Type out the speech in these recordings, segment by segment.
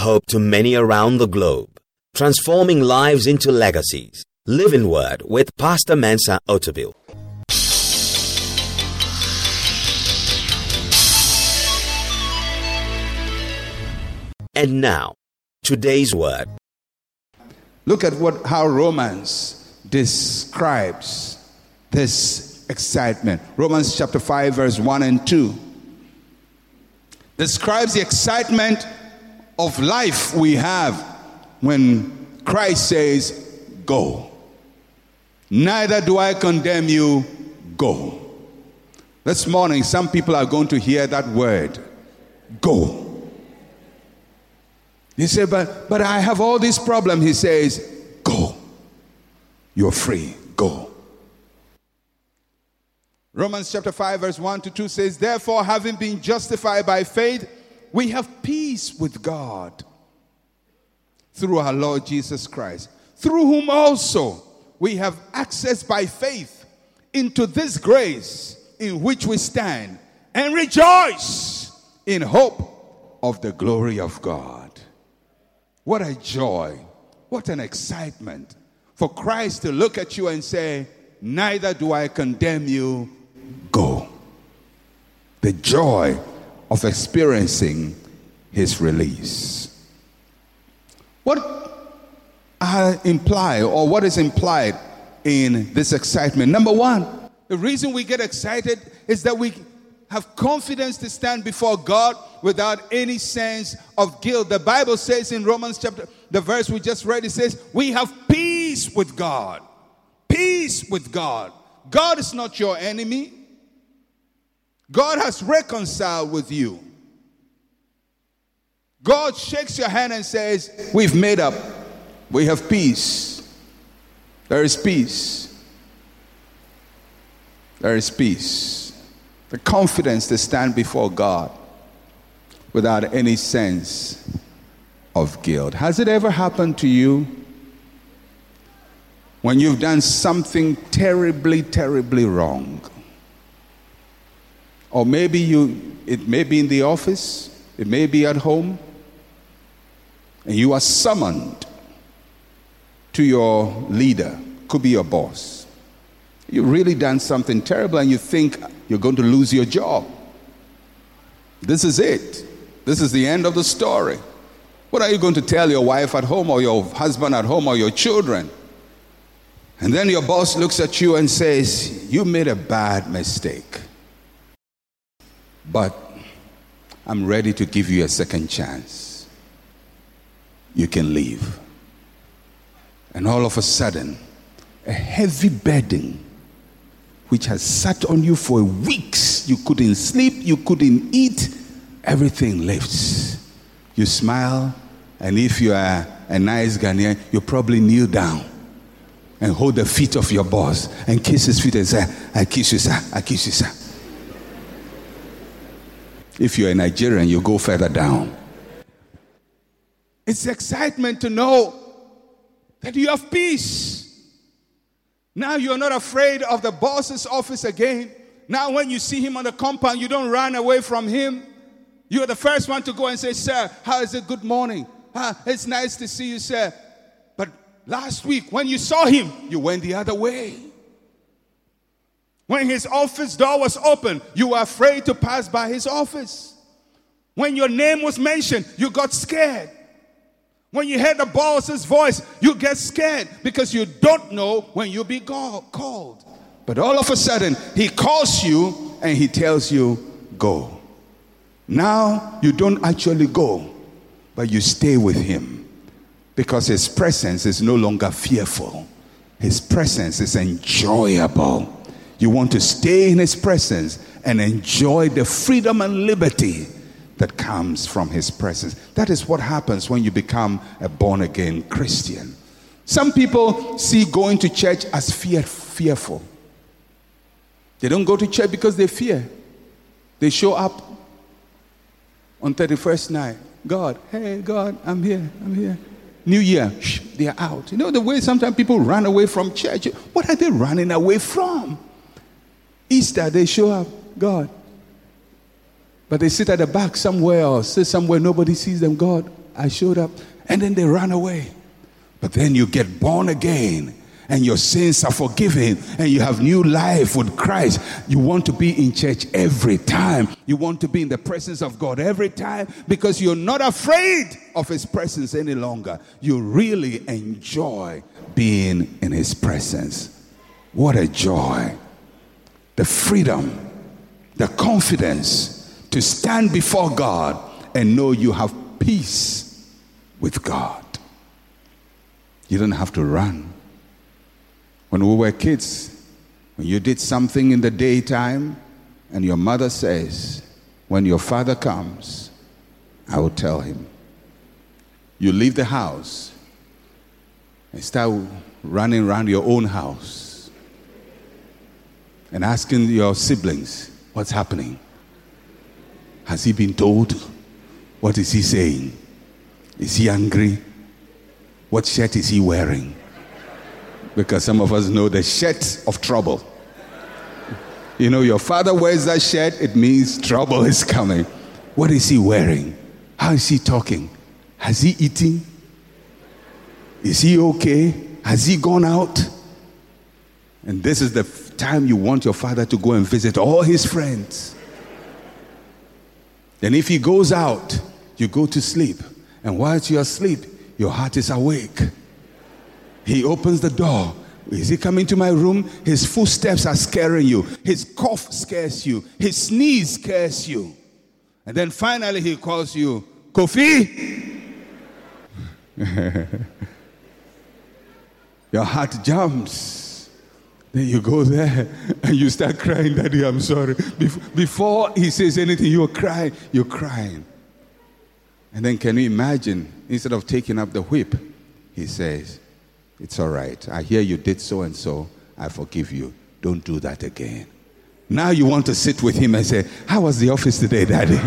hope to many around the globe, transforming lives into legacies. Living Word with Pastor Mensa Otabil. And now, today's word. Look at what how Romans describes this excitement. Romans chapter 5 verse 1 and 2 describes the excitement of life we have when Christ says, Go. Neither do I condemn you, go. This morning, some people are going to hear that word, go. He say, but, but I have all these problems. He says, Go. You're free. Go. Romans chapter 5, verse 1 to 2 says, Therefore, having been justified by faith, we have peace with God through our Lord Jesus Christ, through whom also we have access by faith into this grace in which we stand and rejoice in hope of the glory of God. What a joy. What an excitement for Christ to look at you and say, Neither do I condemn you, go. The joy of experiencing his release. What I imply, or what is implied in this excitement? Number one, the reason we get excited is that we have confidence to stand before God without any sense of guilt. The Bible says in Romans chapter, the verse we just read, it says, We have peace with God. Peace with God. God is not your enemy. God has reconciled with you. God shakes your hand and says, We've made up. We have peace. There is peace. There is peace the confidence to stand before God without any sense of guilt. Has it ever happened to you when you've done something terribly, terribly wrong? Or maybe you, it may be in the office, it may be at home, and you are summoned to your leader, could be your boss You've really done something terrible and you think you're going to lose your job. This is it. This is the end of the story. What are you going to tell your wife at home or your husband at home or your children? And then your boss looks at you and says, You made a bad mistake. But I'm ready to give you a second chance. You can leave. And all of a sudden, a heavy burden which has sat on you for weeks. You couldn't sleep, you couldn't eat, everything lifts. You smile, and if you are a nice Ghanaian, you probably kneel down and hold the feet of your boss and kiss his feet and say, I kiss you, sir, I kiss you, sir. If you're a Nigerian, you go further down. It's excitement to know that you have peace. Now you're not afraid of the boss's office again. Now, when you see him on the compound, you don't run away from him. You're the first one to go and say, Sir, how is it? Good morning. Ah, it's nice to see you, sir. But last week, when you saw him, you went the other way. When his office door was open, you were afraid to pass by his office. When your name was mentioned, you got scared. When you heard the boss's voice, you get scared because you don't know when you'll be called. But all of a sudden, he calls you and he tells you, Go. Now you don't actually go, but you stay with him because his presence is no longer fearful, his presence is enjoyable. You want to stay in his presence and enjoy the freedom and liberty that comes from his presence. That is what happens when you become a born again Christian. Some people see going to church as fear, fearful. They don't go to church because they fear. They show up on 31st night. God, hey, God, I'm here, I'm here. New Year, shh, they're out. You know the way sometimes people run away from church? What are they running away from? Easter, they show up. God, but they sit at the back somewhere or sit somewhere nobody sees them. God, I showed up. And then they run away. But then you get born again and your sins are forgiven and you have new life with Christ. You want to be in church every time. You want to be in the presence of God every time because you're not afraid of His presence any longer. You really enjoy being in His presence. What a joy! The freedom, the confidence to stand before God and know you have peace with God. You don't have to run. When we were kids, when you did something in the daytime, and your mother says, When your father comes, I will tell him. You leave the house and start running around your own house and asking your siblings, What's happening? Has he been told? What is he saying? Is he angry? What shirt is he wearing? Because some of us know the shirt of trouble. You know, your father wears that shirt, it means trouble is coming. What is he wearing? How is he talking? Has he eaten? Is he okay? Has he gone out? And this is the time you want your father to go and visit all his friends. Then, if he goes out, you go to sleep. And whilst you're asleep, your heart is awake. He opens the door. Is he coming to my room? His footsteps are scaring you. His cough scares you. His sneeze scares you. And then finally he calls you, Kofi. Your heart jumps. Then you go there and you start crying, Daddy, I'm sorry. Before he says anything, you're crying. You're crying. And then can you imagine, instead of taking up the whip, he says, It's all right. I hear you did so and so. I forgive you. Don't do that again. Now you want to sit with him and say, How was the office today, Daddy?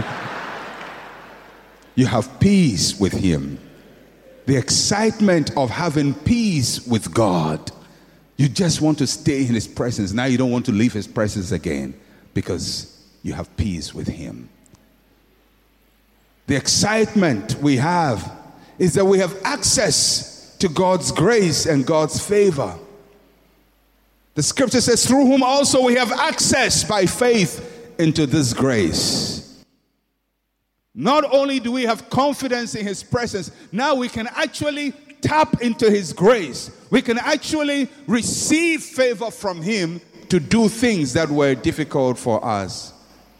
you have peace with him. The excitement of having peace with God. You just want to stay in his presence. Now you don't want to leave his presence again because you have peace with him. The excitement we have is that we have access to God's grace and God's favor. The scripture says, through whom also we have access by faith into this grace. Not only do we have confidence in his presence, now we can actually tap into his grace. We can actually receive favor from him to do things that were difficult for us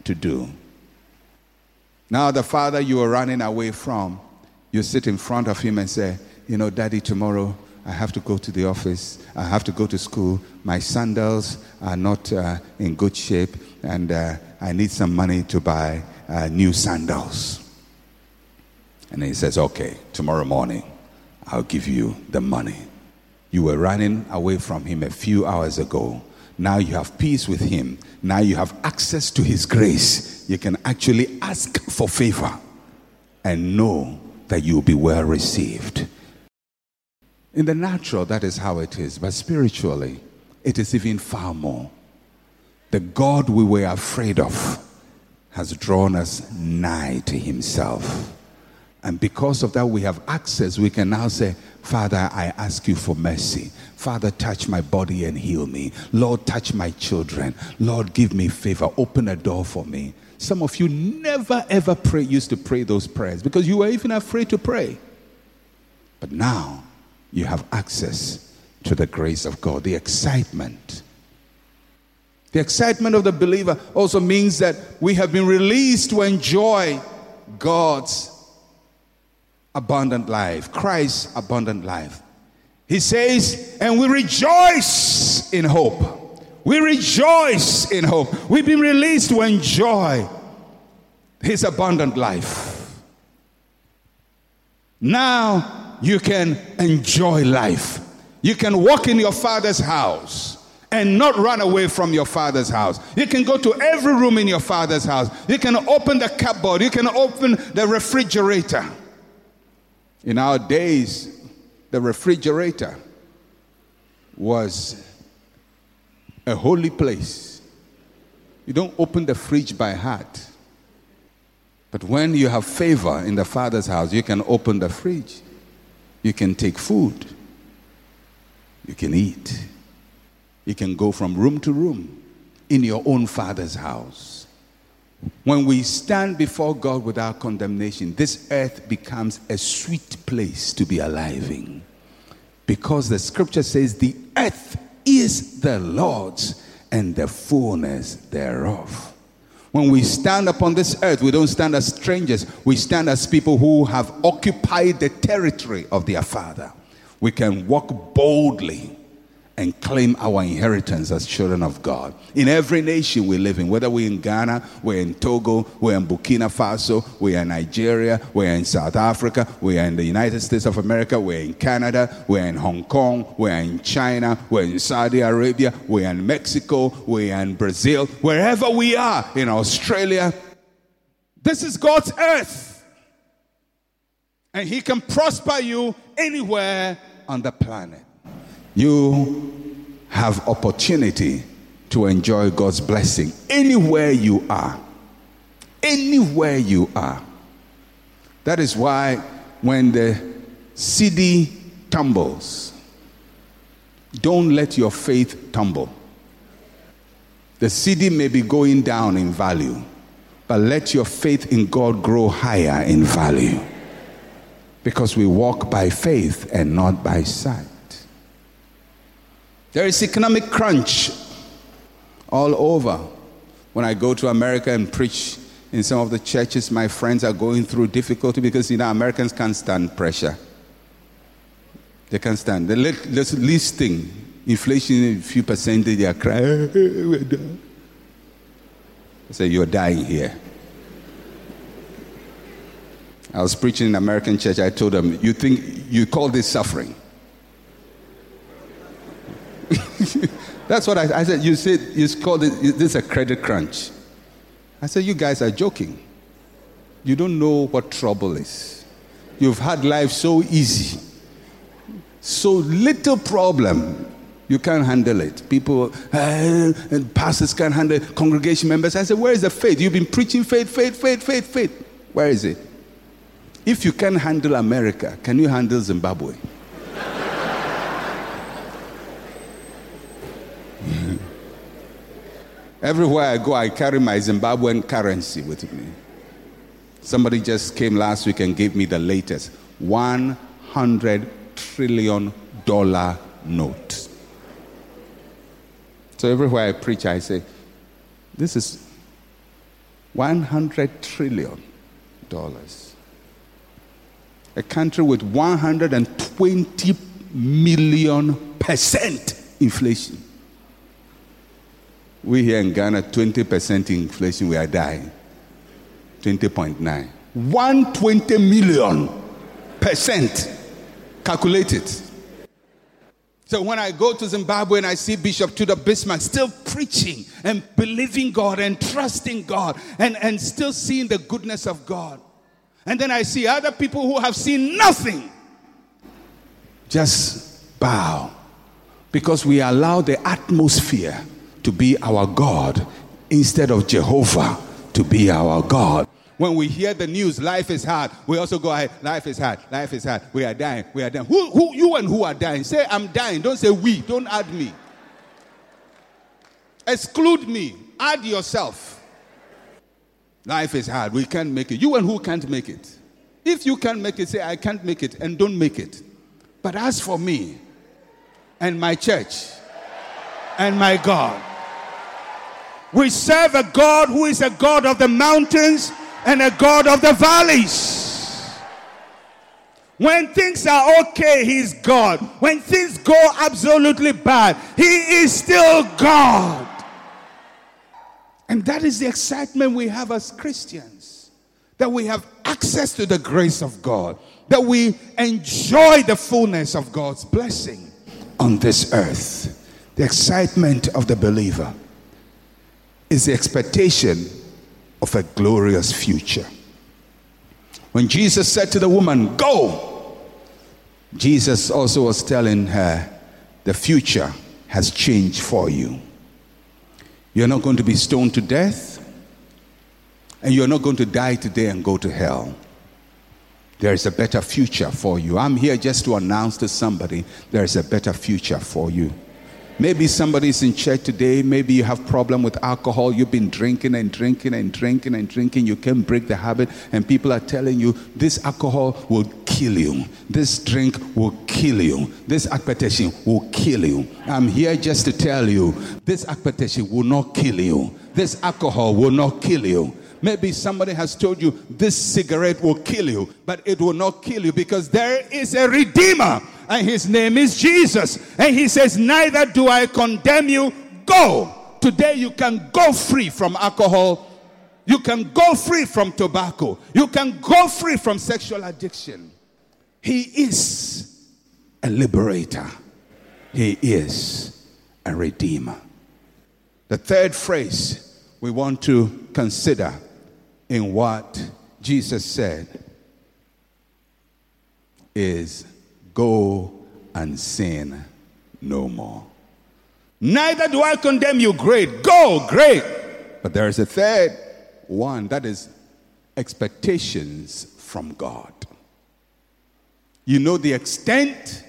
to do. Now, the father you are running away from, you sit in front of him and say, You know, daddy, tomorrow I have to go to the office. I have to go to school. My sandals are not uh, in good shape, and uh, I need some money to buy uh, new sandals. And he says, Okay, tomorrow morning, I'll give you the money. You were running away from him a few hours ago. Now you have peace with him. Now you have access to his grace you can actually ask for favor and know that you'll be well received. In the natural, that is how it is, but spiritually, it is even far more. The God we were afraid of has drawn us nigh to himself. And because of that, we have access. We can now say, Father, I ask you for mercy. Father, touch my body and heal me. Lord, touch my children. Lord, give me favor. Open a door for me. Some of you never ever pray, used to pray those prayers because you were even afraid to pray. But now you have access to the grace of God, the excitement. The excitement of the believer also means that we have been released to enjoy God's abundant life, Christ's abundant life. He says, and we rejoice in hope. We rejoice in hope. We've been released to enjoy His abundant life. Now you can enjoy life. You can walk in your father's house and not run away from your father's house. You can go to every room in your father's house. You can open the cupboard. You can open the refrigerator. In our days, the refrigerator was a holy place. You don't open the fridge by heart. But when you have favor in the Father's house, you can open the fridge, you can take food, you can eat, you can go from room to room in your own Father's house. When we stand before God without condemnation, this earth becomes a sweet place to be alive in. Because the scripture says, The earth is the Lord's and the fullness thereof. When we stand upon this earth, we don't stand as strangers, we stand as people who have occupied the territory of their Father. We can walk boldly and claim our inheritance as children of God. In every nation we live in, whether we're in Ghana, we're in Togo, we're in Burkina Faso, we're in Nigeria, we're in South Africa, we're in the United States of America, we're in Canada, we're in Hong Kong, we're in China, we're in Saudi Arabia, we're in Mexico, we're in Brazil, wherever we are, in Australia. This is God's earth. And He can prosper you anywhere on the planet you have opportunity to enjoy God's blessing anywhere you are. Anywhere you are. That is why when the cedi tumbles, don't let your faith tumble. The cedi may be going down in value, but let your faith in God grow higher in value. Because we walk by faith and not by sight. There is economic crunch all over. When I go to America and preach in some of the churches, my friends are going through difficulty because you know Americans can't stand pressure. They can't stand the least thing, inflation a few percent, they are crying. I say you're dying here. I was preaching in an American church. I told them, "You think you call this suffering? That's what I, I, said. You said you called it this a credit crunch. I said you guys are joking. You don't know what trouble is. You've had life so easy, so little problem. You can't handle it. People uh, and pastors can't handle it. Congregation members. I said, where is the faith? You've been preaching faith, faith, faith, faith, faith. Where is it? If you can handle America, can you handle Zimbabwe? Everywhere I go, I carry my Zimbabwean currency with me. Somebody just came last week and gave me the latest 100 trillion dollar note. So everywhere I preach, I say, This is 100 trillion dollars. A country with 120 million percent inflation. We here in Ghana, 20% inflation, we are dying. 20.9. 120 million percent. Calculate it. So when I go to Zimbabwe and I see Bishop Tudor Bismarck still preaching and believing God and trusting God and, and still seeing the goodness of God. And then I see other people who have seen nothing. Just bow. Because we allow the atmosphere to be our God instead of Jehovah to be our God. When we hear the news, life is hard, we also go ahead, life is hard, life is hard, we are dying, we are dying. Who, who, you and who are dying? Say, I'm dying. Don't say we, don't add me. Exclude me, add yourself. Life is hard, we can't make it. You and who can't make it? If you can't make it, say, I can't make it, and don't make it. But as for me and my church and my God, we serve a God who is a God of the mountains and a God of the valleys. When things are okay, He's God. When things go absolutely bad, He is still God. And that is the excitement we have as Christians that we have access to the grace of God, that we enjoy the fullness of God's blessing on this earth. The excitement of the believer is the expectation of a glorious future. When Jesus said to the woman, Go, Jesus also was telling her, The future has changed for you. You're not going to be stoned to death. And you're not going to die today and go to hell. There is a better future for you. I'm here just to announce to somebody there is a better future for you. Maybe somebody's in church today. Maybe you have problem with alcohol. You've been drinking and drinking and drinking and drinking. You can't break the habit, and people are telling you this alcohol will kill you. This drink will kill you. This appetition will kill you. I'm here just to tell you this appetition will not kill you. This alcohol will not kill you. Maybe somebody has told you this cigarette will kill you, but it will not kill you because there is a redeemer and his name is Jesus. And he says, Neither do I condemn you. Go. Today you can go free from alcohol. You can go free from tobacco. You can go free from sexual addiction. He is a liberator. He is a redeemer. The third phrase we want to consider in what Jesus said is Go and sin no more. Neither do I condemn you. Great. Go. Great. But there is a third one that is expectations from God. You know the extent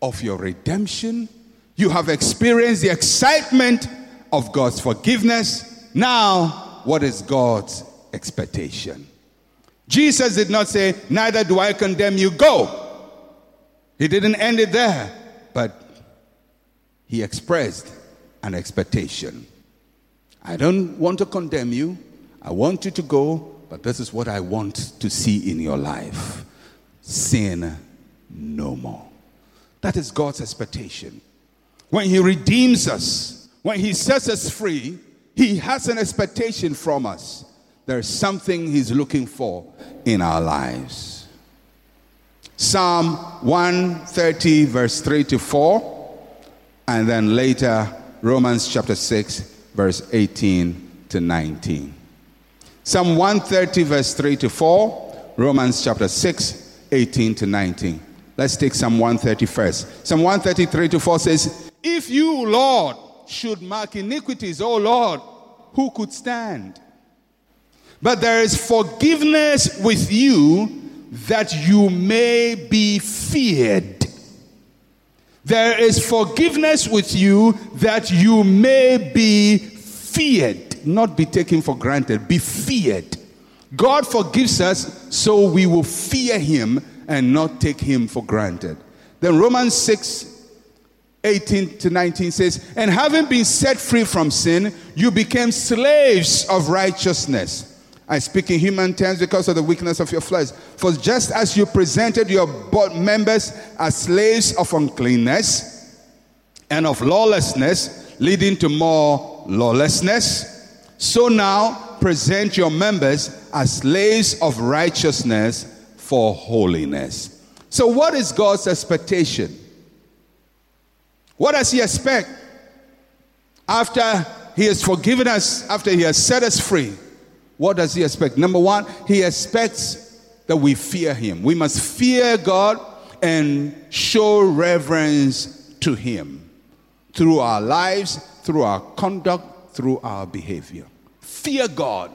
of your redemption. You have experienced the excitement of God's forgiveness. Now, what is God's expectation? Jesus did not say, Neither do I condemn you, go. He didn't end it there, but he expressed an expectation. I don't want to condemn you. I want you to go, but this is what I want to see in your life sin no more. That is God's expectation. When He redeems us, when He sets us free, He has an expectation from us. There's something He's looking for in our lives. Psalm 130, verse 3 to 4, and then later Romans chapter 6, verse 18 to 19. Psalm 130, verse 3 to 4, Romans chapter 6, 18 to 19. Let's take Psalm 130 first. Psalm 133 to 4 says, If you, Lord, should mark iniquities, O Lord, who could stand? But there is forgiveness with you that you may be feared. There is forgiveness with you that you may be feared, not be taken for granted, be feared. God forgives us so we will fear him and not take him for granted. Then Romans 6 18 to 19 says, And having been set free from sin, you became slaves of righteousness. I speak in human terms because of the weakness of your flesh. For just as you presented your members as slaves of uncleanness and of lawlessness, leading to more lawlessness, so now present your members as slaves of righteousness for holiness. So, what is God's expectation? What does He expect after He has forgiven us, after He has set us free? What does he expect? Number one, he expects that we fear him. We must fear God and show reverence to him through our lives, through our conduct, through our behavior. Fear God.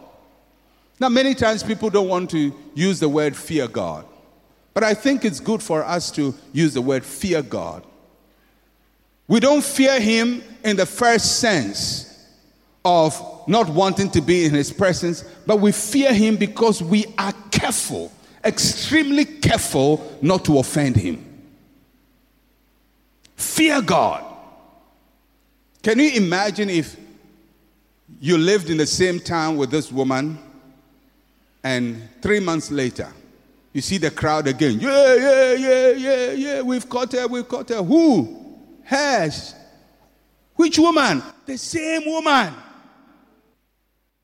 Now, many times people don't want to use the word fear God, but I think it's good for us to use the word fear God. We don't fear him in the first sense of not wanting to be in his presence, but we fear him because we are careful, extremely careful not to offend him. Fear God. Can you imagine if you lived in the same town with this woman and three months later you see the crowd again? Yeah, yeah, yeah, yeah, yeah, we've caught her, we've caught her. Who? Has. Which woman? The same woman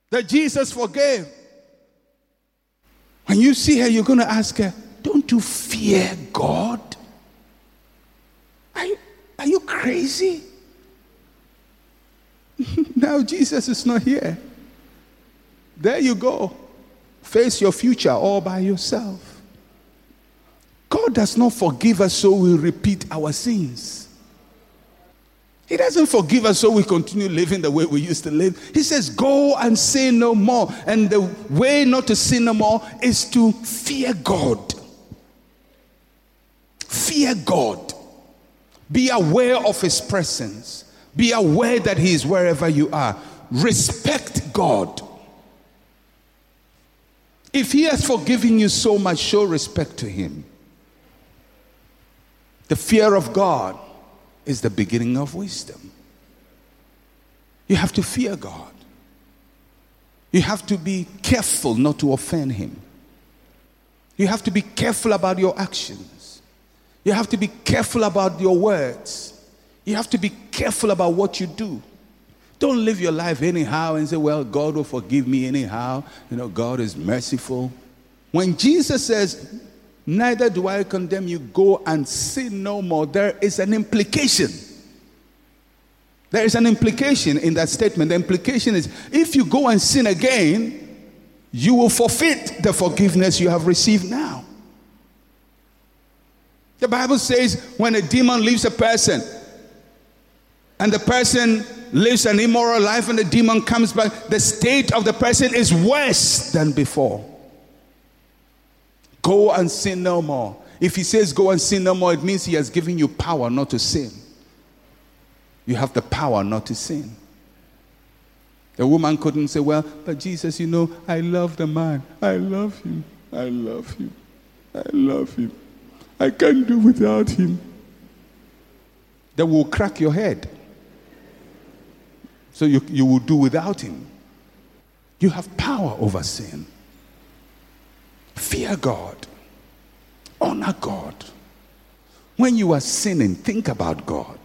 that Jesus forgave. When you see her, you're going to ask her, Don't you fear God? Are you, are you crazy? now Jesus is not here. There you go. Face your future all by yourself. God does not forgive us so we repeat our sins. He doesn't forgive us so we continue living the way we used to live. He says, Go and sin no more. And the way not to sin no more is to fear God. Fear God. Be aware of His presence. Be aware that He is wherever you are. Respect God. If He has forgiven you so much, show respect to Him. The fear of God is the beginning of wisdom. You have to fear God. You have to be careful not to offend Him. You have to be careful about your actions. You have to be careful about your words. You have to be careful about what you do. Don't live your life anyhow and say, Well, God will forgive me anyhow. You know, God is merciful. When Jesus says, Neither do I condemn you. Go and sin no more. There is an implication. There is an implication in that statement. The implication is if you go and sin again, you will forfeit the forgiveness you have received now. The Bible says when a demon leaves a person and the person lives an immoral life and the demon comes back, the state of the person is worse than before. Go and sin no more. If he says go and sin no more, it means he has given you power not to sin. You have the power not to sin. The woman couldn't say, Well, but Jesus, you know, I love the man. I love him. I love him. I love him. I can't do without him. That will crack your head. So you, you will do without him. You have power over sin. Fear God. Honor God. When you are sinning, think about God.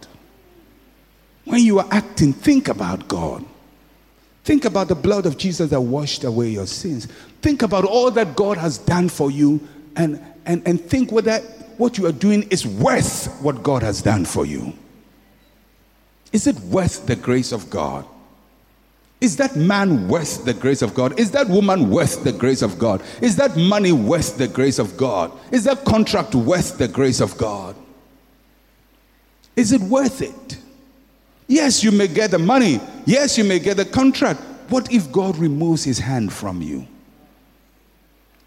When you are acting, think about God. Think about the blood of Jesus that washed away your sins. Think about all that God has done for you and, and, and think whether what you are doing is worth what God has done for you. Is it worth the grace of God? Is that man worth the grace of God? Is that woman worth the grace of God? Is that money worth the grace of God? Is that contract worth the grace of God? Is it worth it? Yes, you may get the money. Yes, you may get the contract. What if God removes his hand from you?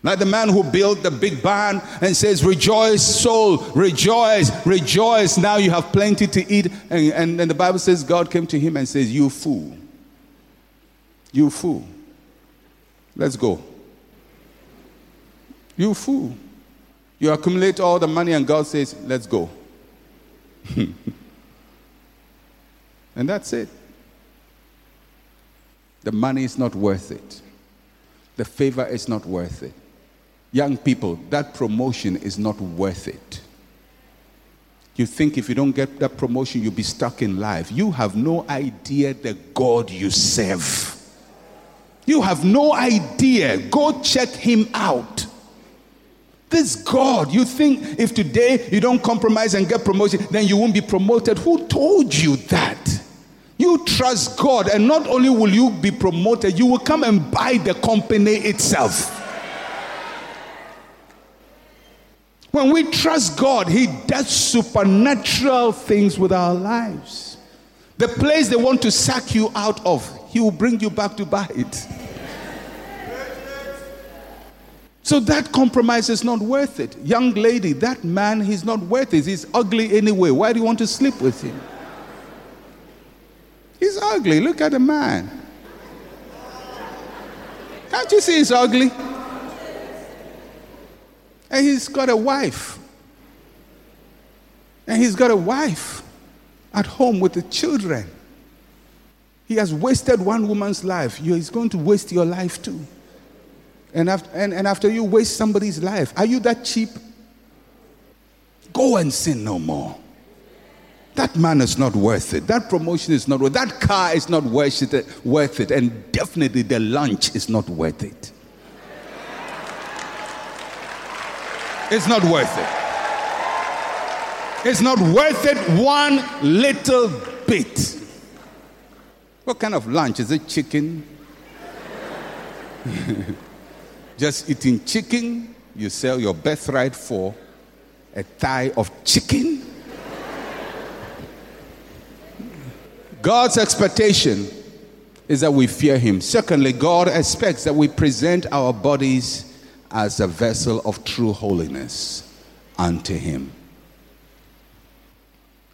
Like the man who built the big barn and says, Rejoice, soul, rejoice, rejoice. Now you have plenty to eat. And, and, and the Bible says, God came to him and says, You fool. You fool. Let's go. You fool. You accumulate all the money, and God says, Let's go. and that's it. The money is not worth it, the favor is not worth it. Young people, that promotion is not worth it. You think if you don't get that promotion, you'll be stuck in life. You have no idea the God you serve. You have no idea. Go check him out. This God, you think if today you don't compromise and get promotion, then you won't be promoted. Who told you that? You trust God, and not only will you be promoted, you will come and buy the company itself. When we trust God, He does supernatural things with our lives. The place they want to sack you out of, He will bring you back to buy it. So that compromise is not worth it. Young lady, that man, he's not worth it. He's ugly anyway. Why do you want to sleep with him? He's ugly. Look at the man. Can't you see he's ugly? And he's got a wife. And he's got a wife at home with the children. He has wasted one woman's life. He's going to waste your life too. And after, and, and after you waste somebody's life, are you that cheap? Go and sin no more. That man is not worth it. That promotion is not worth it. That car is not worth it, worth it. And definitely the lunch is not worth it. It's not worth it. It's not worth it one little bit. What kind of lunch? Is it chicken? just eating chicken, you sell your birthright for a thigh of chicken. God's expectation is that we fear Him. Secondly, God expects that we present our bodies as a vessel of true holiness unto Him.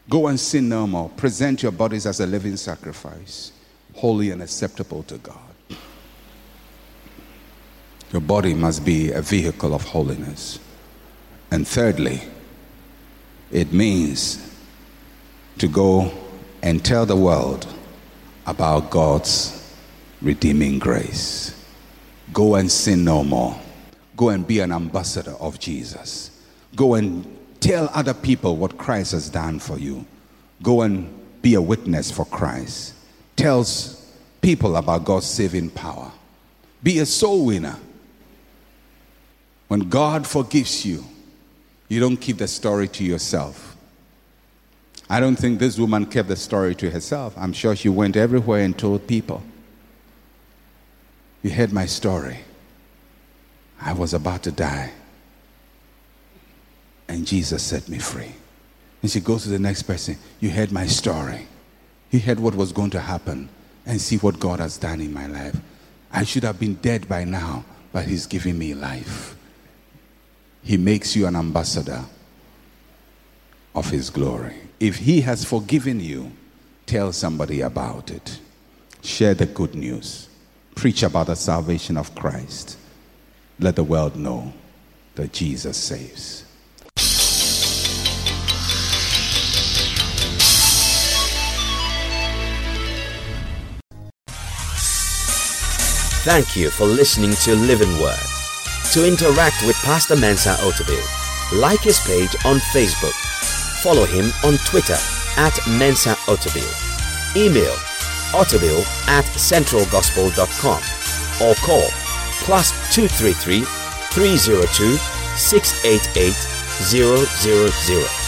Go and sin no more. Present your bodies as a living sacrifice, holy and acceptable to God. Your body must be a vehicle of holiness. And thirdly, it means to go and tell the world about God's redeeming grace. Go and sin no more. Go and be an ambassador of Jesus. Go and tell other people what Christ has done for you. Go and be a witness for Christ. Tells people about God's saving power. Be a soul winner. When God forgives you, you don't keep the story to yourself. I don't think this woman kept the story to herself. I'm sure she went everywhere and told people. You heard my story. I was about to die. And Jesus set me free. And she goes to the next person. You heard my story. You heard what was going to happen. And see what God has done in my life. I should have been dead by now, but He's giving me life. He makes you an ambassador of His glory. If He has forgiven you, tell somebody about it. Share the good news. Preach about the salvation of Christ. Let the world know that Jesus saves. Thank you for listening to Living Word. To interact with Pastor Mensa Otabil, like his page on Facebook. Follow him on Twitter at Mensa Otabil. Email otabil at centralgospel.com or call plus 233 302 688 000.